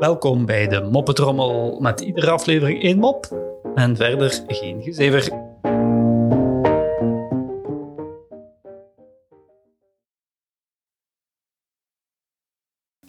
Welkom bij de Moppetrommel met iedere aflevering één mop en verder geen gezever.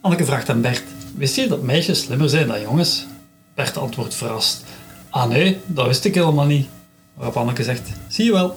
Anneke vraagt aan Bert: Wist je dat meisjes slimmer zijn dan jongens? Bert antwoordt verrast: Ah nee, dat wist ik helemaal niet. Waarop Anneke zegt: Zie je wel.